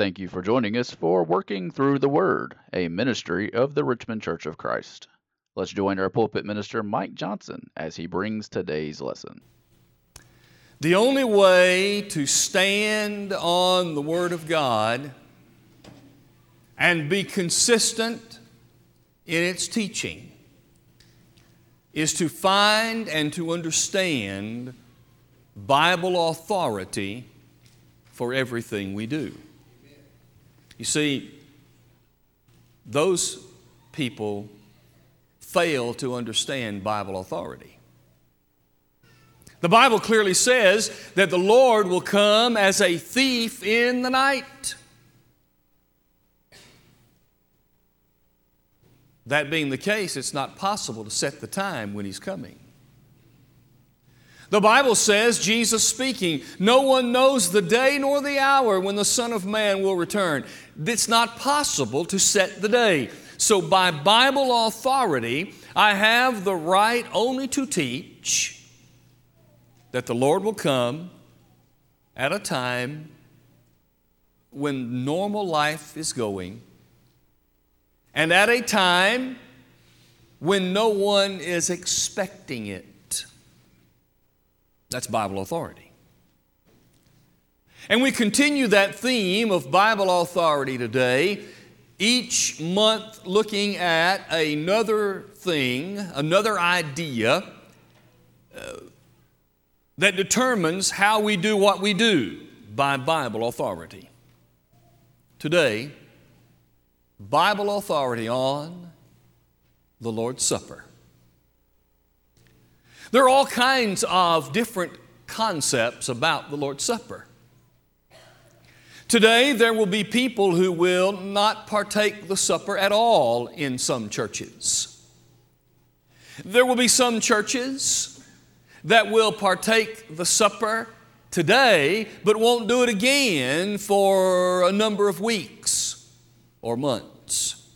Thank you for joining us for Working Through the Word, a ministry of the Richmond Church of Christ. Let's join our pulpit minister, Mike Johnson, as he brings today's lesson. The only way to stand on the Word of God and be consistent in its teaching is to find and to understand Bible authority for everything we do. You see, those people fail to understand Bible authority. The Bible clearly says that the Lord will come as a thief in the night. That being the case, it's not possible to set the time when He's coming. The Bible says, Jesus speaking, no one knows the day nor the hour when the Son of Man will return. It's not possible to set the day. So, by Bible authority, I have the right only to teach that the Lord will come at a time when normal life is going and at a time when no one is expecting it. That's Bible authority. And we continue that theme of Bible authority today, each month looking at another thing, another idea uh, that determines how we do what we do by Bible authority. Today, Bible authority on the Lord's Supper. There are all kinds of different concepts about the Lord's Supper. Today, there will be people who will not partake the supper at all in some churches. There will be some churches that will partake the supper today, but won't do it again for a number of weeks or months.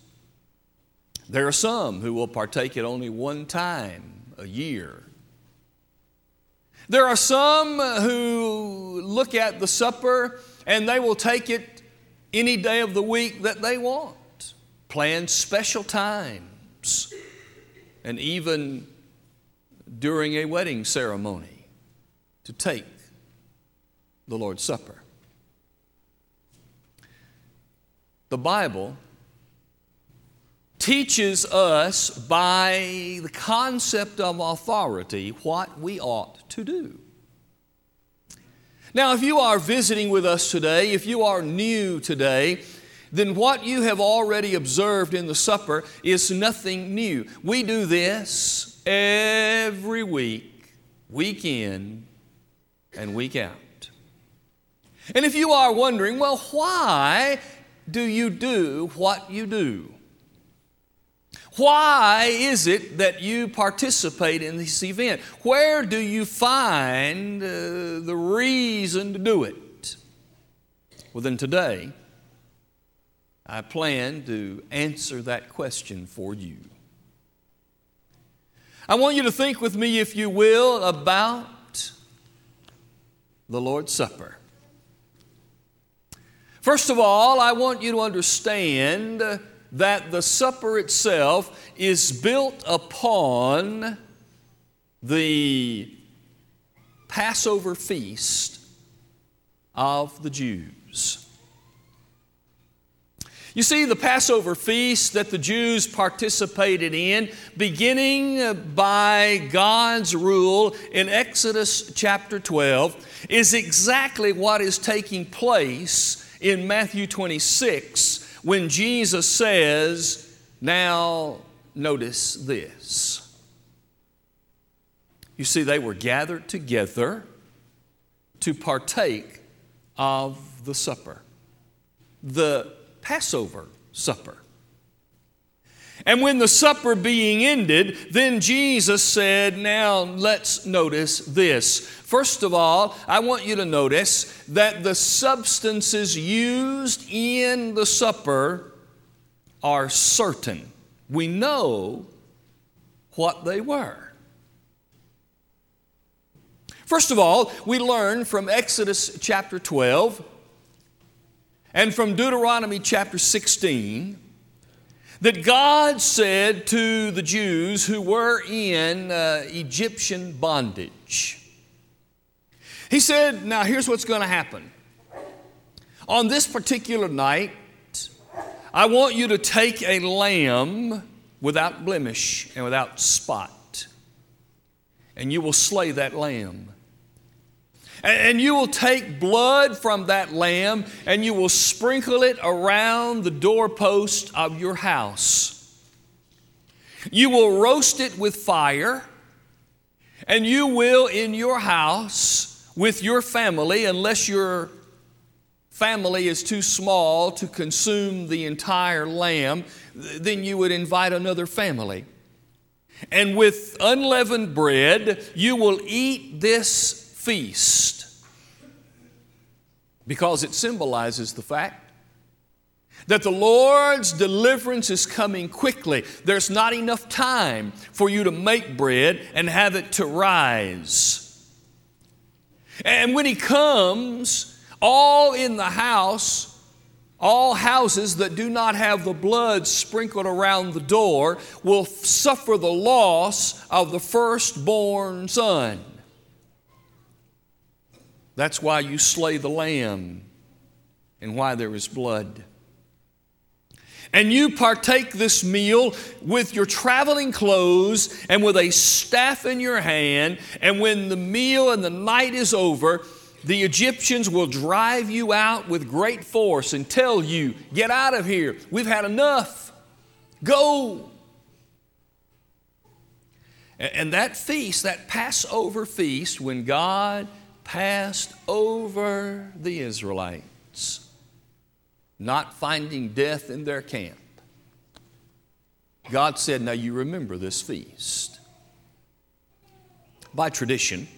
There are some who will partake it only one time a year there are some who look at the supper and they will take it any day of the week that they want, plan special times, and even during a wedding ceremony to take the Lord's Supper. The Bible teaches us by the concept of authority what we ought to do. Now, if you are visiting with us today, if you are new today, then what you have already observed in the supper is nothing new. We do this every week, week in and week out. And if you are wondering, well, why do you do what you do? Why is it that you participate in this event? Where do you find uh, the reason to do it? Well, then today, I plan to answer that question for you. I want you to think with me, if you will, about the Lord's Supper. First of all, I want you to understand that the supper itself is built upon the Passover feast of the Jews. You see, the Passover feast that the Jews participated in, beginning by God's rule in Exodus chapter 12, is exactly what is taking place in Matthew 26 when Jesus says, Now notice this. You see, they were gathered together to partake of the supper, the Passover supper. And when the supper being ended, then Jesus said, Now let's notice this. First of all, I want you to notice that the substances used in the supper are certain. We know what they were. First of all, we learn from Exodus chapter 12 and from Deuteronomy chapter 16 that God said to the Jews who were in uh, Egyptian bondage. He said, Now here's what's going to happen. On this particular night, I want you to take a lamb without blemish and without spot, and you will slay that lamb. And you will take blood from that lamb and you will sprinkle it around the doorpost of your house. You will roast it with fire, and you will in your house with your family, unless your family is too small to consume the entire lamb, then you would invite another family. And with unleavened bread, you will eat this feast because it symbolizes the fact that the Lord's deliverance is coming quickly. There's not enough time for you to make bread and have it to rise. And when He comes, all in the house, all houses that do not have the blood sprinkled around the door will suffer the loss of the firstborn son. That's why you slay the lamb and why there is blood. And you partake this meal with your traveling clothes and with a staff in your hand. And when the meal and the night is over, the Egyptians will drive you out with great force and tell you, Get out of here. We've had enough. Go. And that feast, that Passover feast, when God passed over the Israelites, not finding death in their camp. God said, Now you remember this feast. By tradition,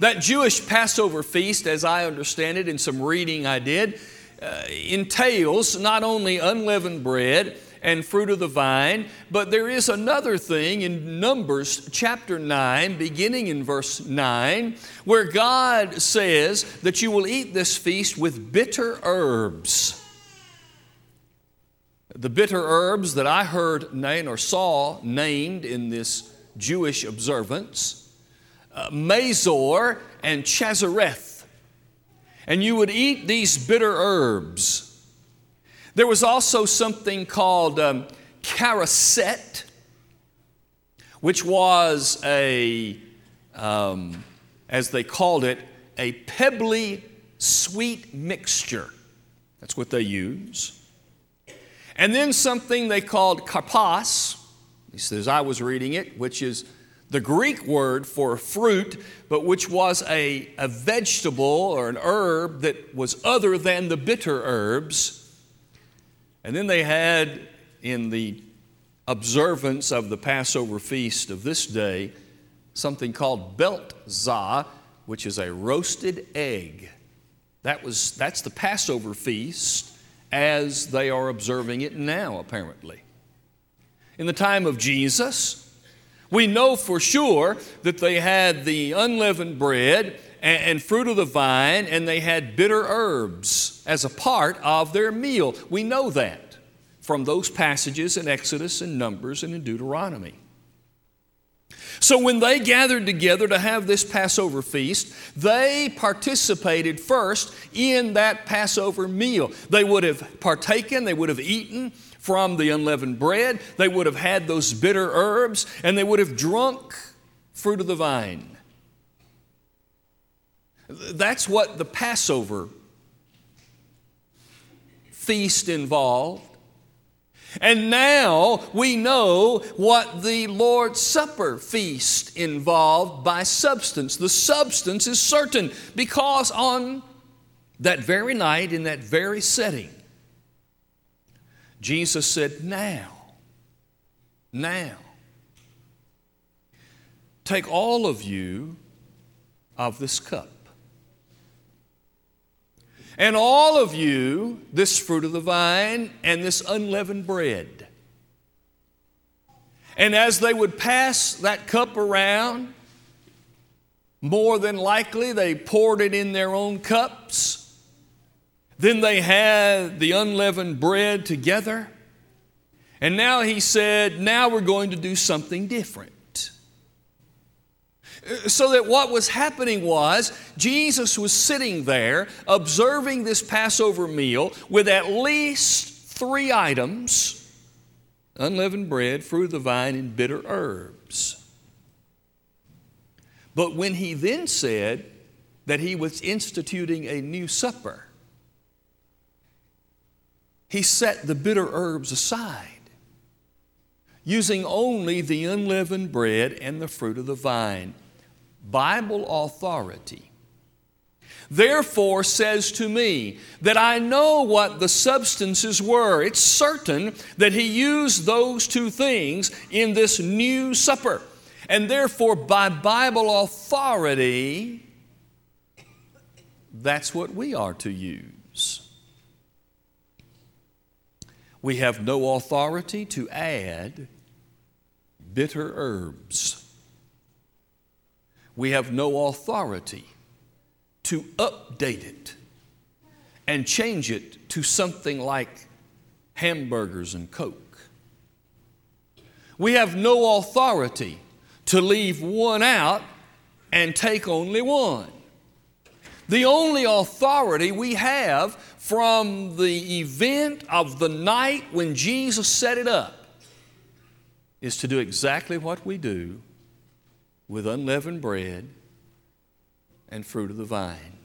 that Jewish Passover feast, as I understand it in some reading I did, uh, entails not only unleavened bread and fruit of the vine. But there is another thing in Numbers chapter 9, beginning in verse 9, where God says that you will eat this feast with bitter herbs. The bitter herbs that I heard named or saw named in this Jewish observance uh, Mazor and Chazareth. And you would eat these bitter herbs. There was also something called um, charoset, which was a, um, as they called it, a pebbly sweet mixture. That's what they use. And then something they called karpas, as I was reading it, which is the Greek word for fruit, but which was a, a vegetable or an herb that was other than the bitter herbs. And then they had in the observance of the Passover feast of this day something called beltzah, which is a roasted egg. That was, that's the Passover feast as they are observing it now, apparently. In the time of Jesus, we know for sure that they had the unleavened bread and, and fruit of the vine, and they had bitter herbs as a part of their meal. We know that from those passages in Exodus and Numbers and in Deuteronomy. So, when they gathered together to have this Passover feast, they participated first in that Passover meal. They would have partaken, they would have eaten from the unleavened bread, they would have had those bitter herbs, and they would have drunk fruit of the vine. That's what the Passover feast involved. And now we know what the Lord's Supper feast involved by substance. The substance is certain because on that very night, in that very setting, Jesus said, Now, now, take all of you of this cup. And all of you, this fruit of the vine and this unleavened bread. And as they would pass that cup around, more than likely they poured it in their own cups. Then they had the unleavened bread together. And now he said, now we're going to do something different. So that what was happening was Jesus was sitting there observing this Passover meal with at least three items unleavened bread, fruit of the vine, and bitter herbs. But when he then said that he was instituting a new supper, he set the bitter herbs aside using only the unleavened bread and the fruit of the vine. Bible authority. Therefore, says to me that I know what the substances were. It's certain that he used those two things in this new supper. And therefore, by Bible authority, that's what we are to use. We have no authority to add bitter herbs. We have no authority to update it and change it to something like hamburgers and Coke. We have no authority to leave one out and take only one. The only authority we have from the event of the night when Jesus set it up is to do exactly what we do with unleavened bread and fruit of the vine.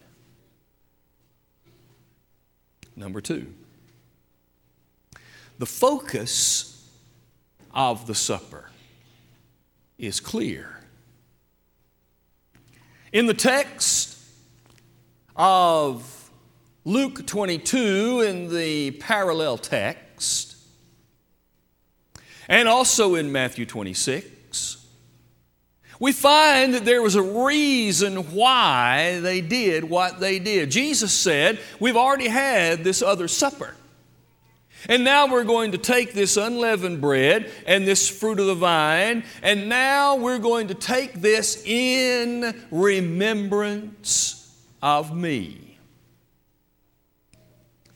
Number two, the focus of the supper is clear. In the text of Luke 22, in the parallel text, and also in Matthew 26, we find that there was a reason why they did what they did. Jesus said, We've already had this other supper. And now we're going to take this unleavened bread and this fruit of the vine, and now we're going to take this in remembrance of me.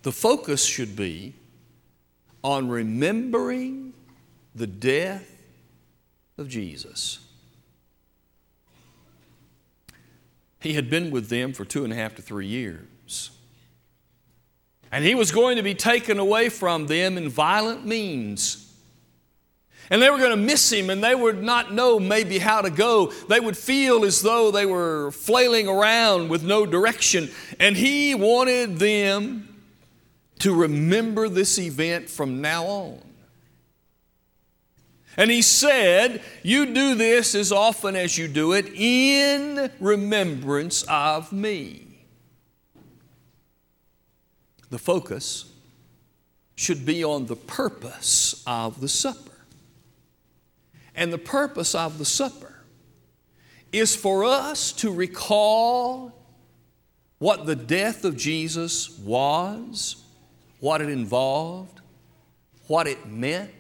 The focus should be on remembering the death of Jesus. He had been with them for two and a half to three years. And he was going to be taken away from them in violent means. And they were going to miss him and they would not know maybe how to go. They would feel as though they were flailing around with no direction. And he wanted them to remember this event from now on. And he said, You do this as often as you do it in remembrance of me. The focus should be on the purpose of the supper. And the purpose of the supper is for us to recall what the death of Jesus was, what it involved, what it meant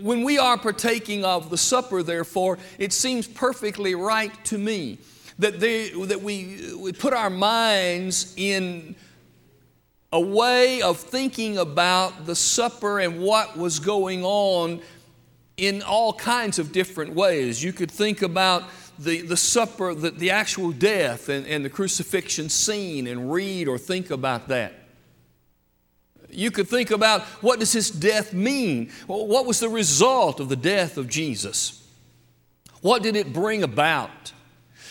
when we are partaking of the supper, therefore, it seems perfectly right to me that, they, that we, we put our minds in a way of thinking about the supper and what was going on in all kinds of different ways. You could think about the, the supper, the, the actual death and, and the crucifixion scene and read or think about that. You could think about what does his death mean? What was the result of the death of Jesus? What did it bring about?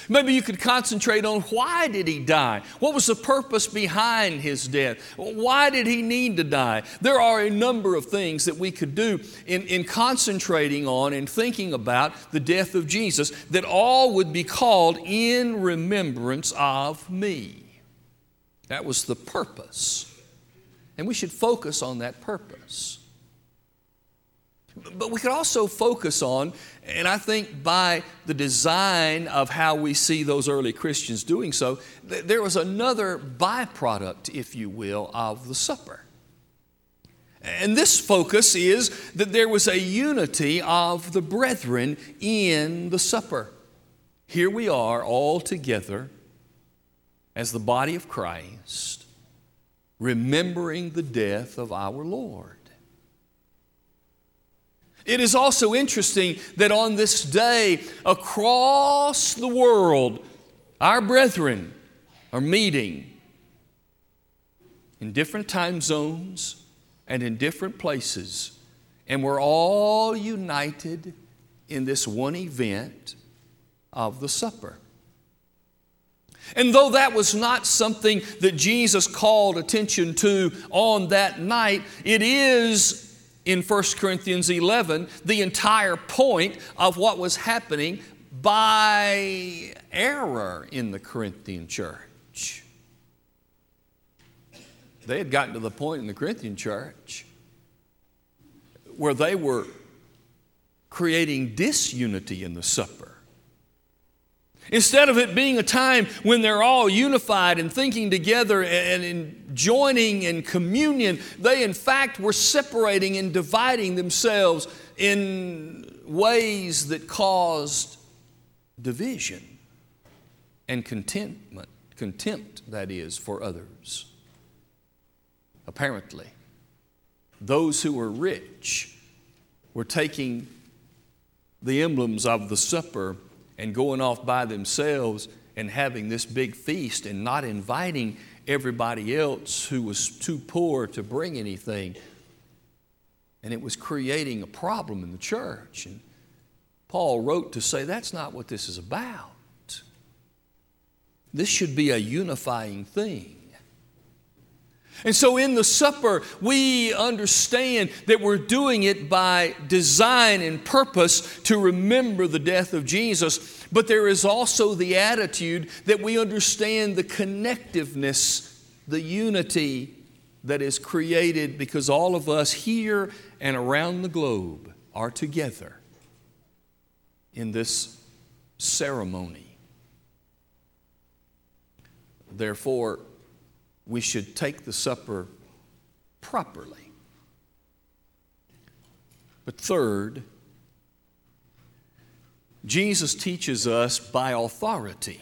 Maybe you could concentrate on why did he die? What was the purpose behind his death? Why did he need to die? There are a number of things that we could do in, in concentrating on and thinking about the death of Jesus that all would be called in remembrance of me. That was the purpose. And we should focus on that purpose. But we could also focus on, and I think by the design of how we see those early Christians doing so, there was another byproduct, if you will, of the supper. And this focus is that there was a unity of the brethren in the supper. Here we are all together as the body of Christ, remembering the death of our Lord. It is also interesting that on this day, across the world, our brethren are meeting in different time zones and in different places, and we're all united in this one event of the supper. And though that was not something that Jesus called attention to on that night, it is in 1 Corinthians 11 the entire point of what was happening by error in the Corinthian church. They had gotten to the point in the Corinthian church where they were creating disunity in the supper. Instead of it being a time when they're all unified and thinking together and, and joining in communion, they in fact were separating and dividing themselves in ways that caused division and contentment, contempt, that is, for others. Apparently, those who were rich were taking the emblems of the supper and going off by themselves and having this big feast and not inviting everybody else who was too poor to bring anything. And it was creating a problem in the church. And Paul wrote to say that's not what this is about. This should be a unifying thing. And so in the supper, we understand that we're doing it by design and purpose to remember the death of Jesus. But there is also the attitude that we understand the connectiveness, the unity that is created because all of us here and around the globe are together in this ceremony. Therefore, we should take the supper properly. But third, Jesus teaches us by authority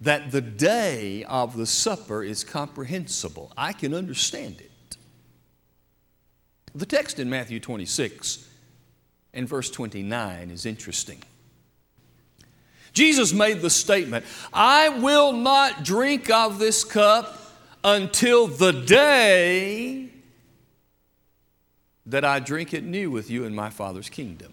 that the day of the supper is comprehensible. I can understand it. The text in Matthew 26 and verse 29 is interesting. Jesus made the statement, I will not drink of this cup until the day that I drink it new with you in my Father's kingdom.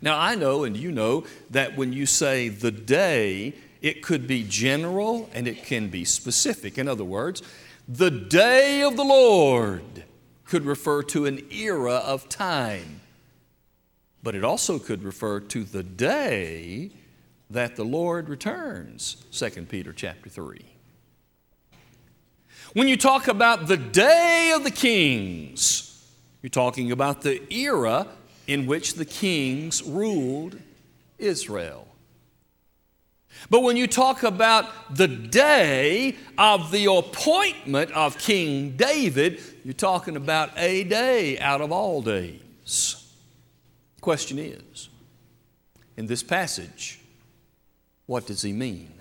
Now, I know and you know that when you say the day, it could be general and it can be specific. In other words, the day of the Lord could refer to an era of time but it also could refer to the day that the Lord returns, 2 Peter chapter 3. When you talk about the day of the kings, you're talking about the era in which the kings ruled Israel. But when you talk about the day of the appointment of King David, you're talking about a day out of all days. Question is, in this passage, what does he mean?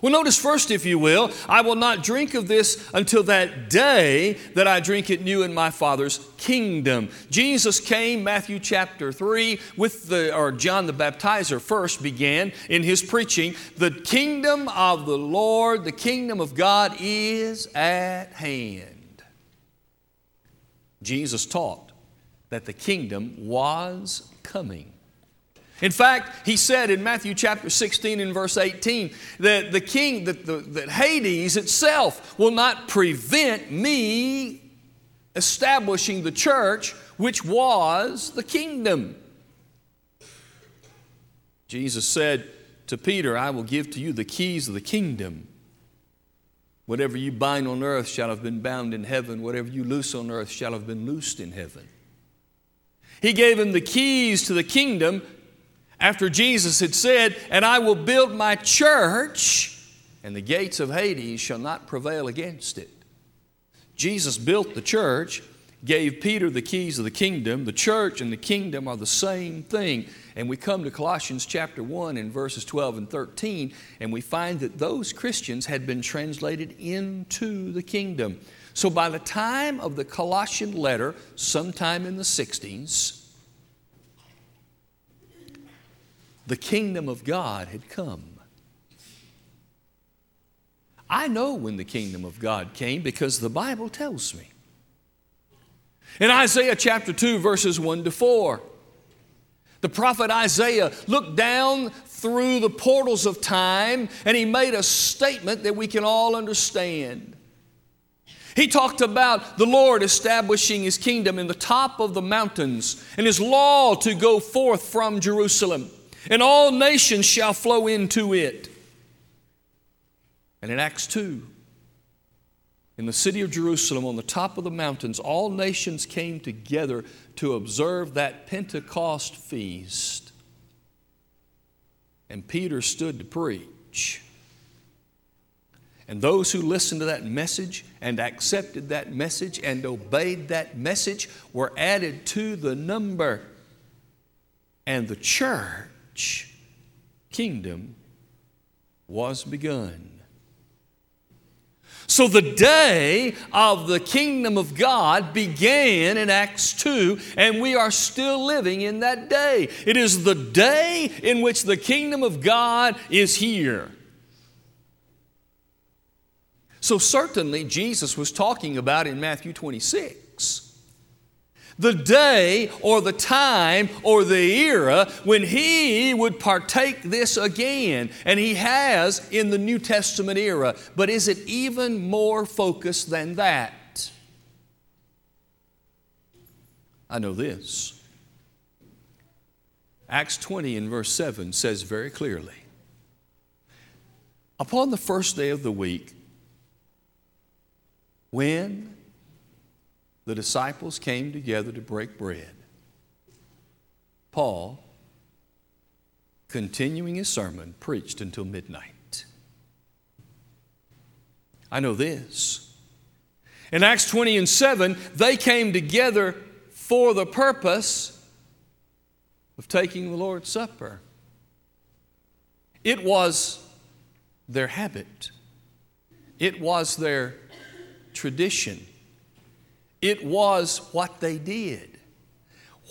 Well, notice first, if you will, I will not drink of this until that day that I drink it new in my Father's kingdom. Jesus came, Matthew chapter 3, with the, or John the Baptizer first began in his preaching, the kingdom of the Lord, the kingdom of God is at hand. Jesus taught that the kingdom was coming. In fact, he said in Matthew chapter 16 and verse 18 that the king, that, the, that Hades itself will not prevent me establishing the church, which was the kingdom. Jesus said to Peter, I will give to you the keys of the kingdom. Whatever you bind on earth shall have been bound in heaven, whatever you loose on earth shall have been loosed in heaven. He gave him the keys to the kingdom after Jesus had said, And I will build my church, and the gates of Hades shall not prevail against it. Jesus built the church gave Peter the keys of the kingdom. The church and the kingdom are the same thing. And we come to Colossians chapter 1 in verses 12 and 13, and we find that those Christians had been translated into the kingdom. So by the time of the Colossian letter, sometime in the 60s, the kingdom of God had come. I know when the kingdom of God came because the Bible tells me. In Isaiah chapter 2, verses 1 to 4, the prophet Isaiah looked down through the portals of time and he made a statement that we can all understand. He talked about the Lord establishing his kingdom in the top of the mountains and his law to go forth from Jerusalem, and all nations shall flow into it. And in Acts 2, in the city of Jerusalem, on the top of the mountains, all nations came together to observe that Pentecost feast. And Peter stood to preach. And those who listened to that message and accepted that message and obeyed that message were added to the number. And the church kingdom was begun. So the day of the kingdom of God began in Acts 2, and we are still living in that day. It is the day in which the kingdom of God is here. So, certainly, Jesus was talking about in Matthew 26 the day or the time or the era when he would partake this again. And he has in the New Testament era. But is it even more focused than that? I know this. Acts 20 in verse 7 says very clearly Upon the first day of the week, when the disciples came together to break bread. Paul, continuing his sermon, preached until midnight. I know this. In Acts 20 and 7, they came together for the purpose of taking the Lord's Supper. It was their habit, it was their tradition. It was what they did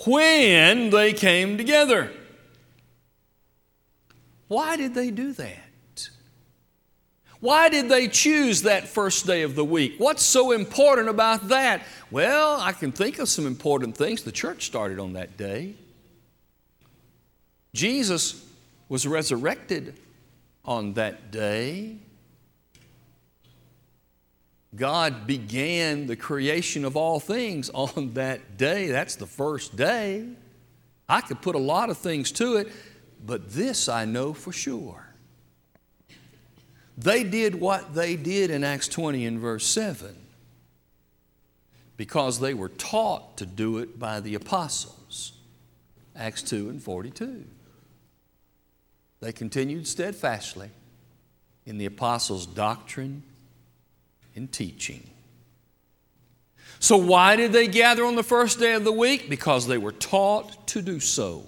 when they came together. Why did they do that? Why did they choose that first day of the week? What's so important about that? Well, I can think of some important things. The church started on that day. Jesus was resurrected on that day. God began the creation of all things on that day. That's the first day. I could put a lot of things to it, but this I know for sure. They did what they did in Acts 20 and verse 7 because they were taught to do it by the apostles. Acts 2 and 42. They continued steadfastly in the apostles' doctrine in teaching. So, why did they gather on the first day of the week? Because they were taught to do so.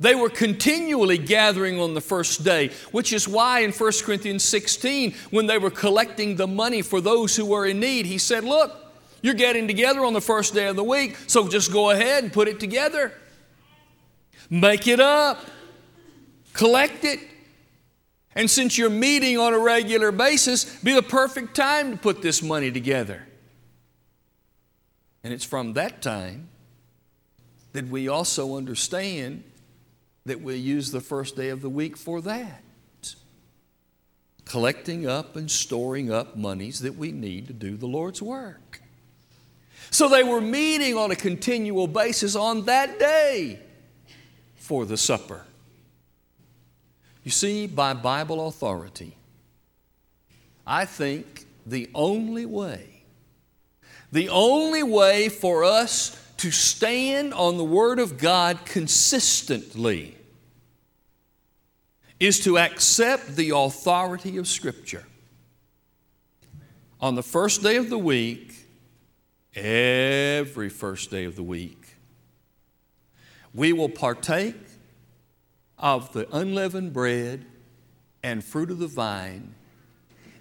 They were continually gathering on the first day, which is why in 1 Corinthians 16, when they were collecting the money for those who were in need, he said, Look, you're getting together on the first day of the week, so just go ahead and put it together. Make it up, collect it, and since you're meeting on a regular basis, be the perfect time to put this money together. And it's from that time that we also understand that we use the first day of the week for that. Collecting up and storing up monies that we need to do the Lord's work. So they were meeting on a continual basis on that day for the supper. You see, by Bible authority, I think the only way, the only way for us to stand on the Word of God consistently is to accept the authority of Scripture. On the first day of the week, every first day of the week. We will partake of the unleavened bread and fruit of the vine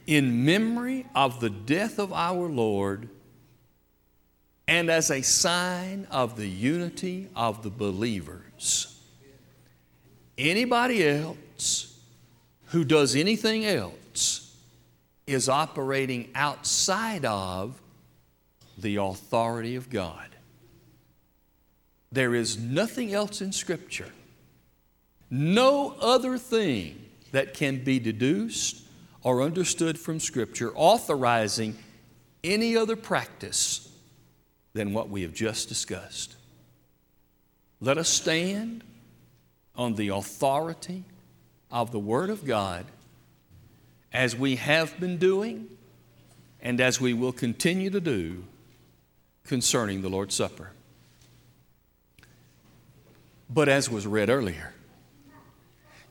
in memory of the death of our Lord and as a sign of the unity of the believers. Anybody else who does anything else is operating outside of the authority of God. There is nothing else in Scripture, no other thing that can be deduced or understood from Scripture authorizing any other practice than what we have just discussed. Let us stand on the authority of the Word of God as we have been doing and as we will continue to do concerning the Lord's Supper. But as was read earlier,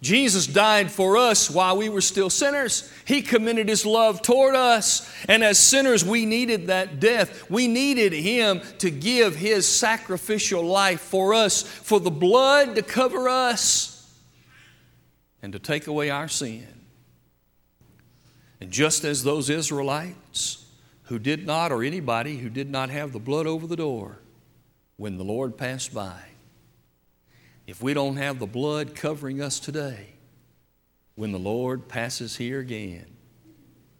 Jesus died for us while we were still sinners. He committed His love toward us. And as sinners, we needed that death. We needed Him to give His sacrificial life for us, for the blood to cover us and to take away our sin. And just as those Israelites who did not, or anybody who did not have the blood over the door when the Lord passed by, if we don't have the blood covering us today, when the Lord passes here again,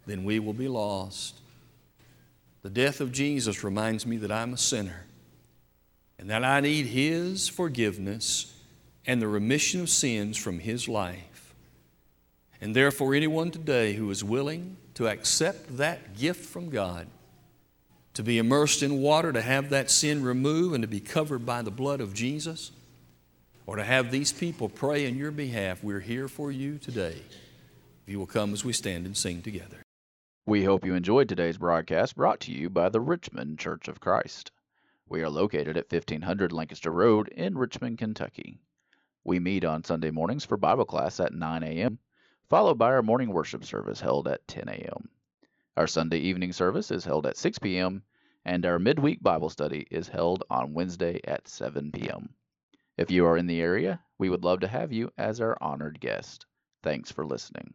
then we will be lost. The death of Jesus reminds me that I'm a sinner and that I need His forgiveness and the remission of sins from His life. And therefore, anyone today who is willing to accept that gift from God, to be immersed in water, to have that sin removed, and to be covered by the blood of Jesus, or to have these people pray in your behalf, we're here for you today. If you will come as we stand and sing together. We hope you enjoyed today's broadcast brought to you by the Richmond Church of Christ. We are located at 1500 Lancaster Road in Richmond, Kentucky. We meet on Sunday mornings for Bible class at 9 a.m., followed by our morning worship service held at 10 a.m. Our Sunday evening service is held at 6 p.m., and our midweek Bible study is held on Wednesday at 7 p.m. If you are in the area, we would love to have you as our honored guest. Thanks for listening.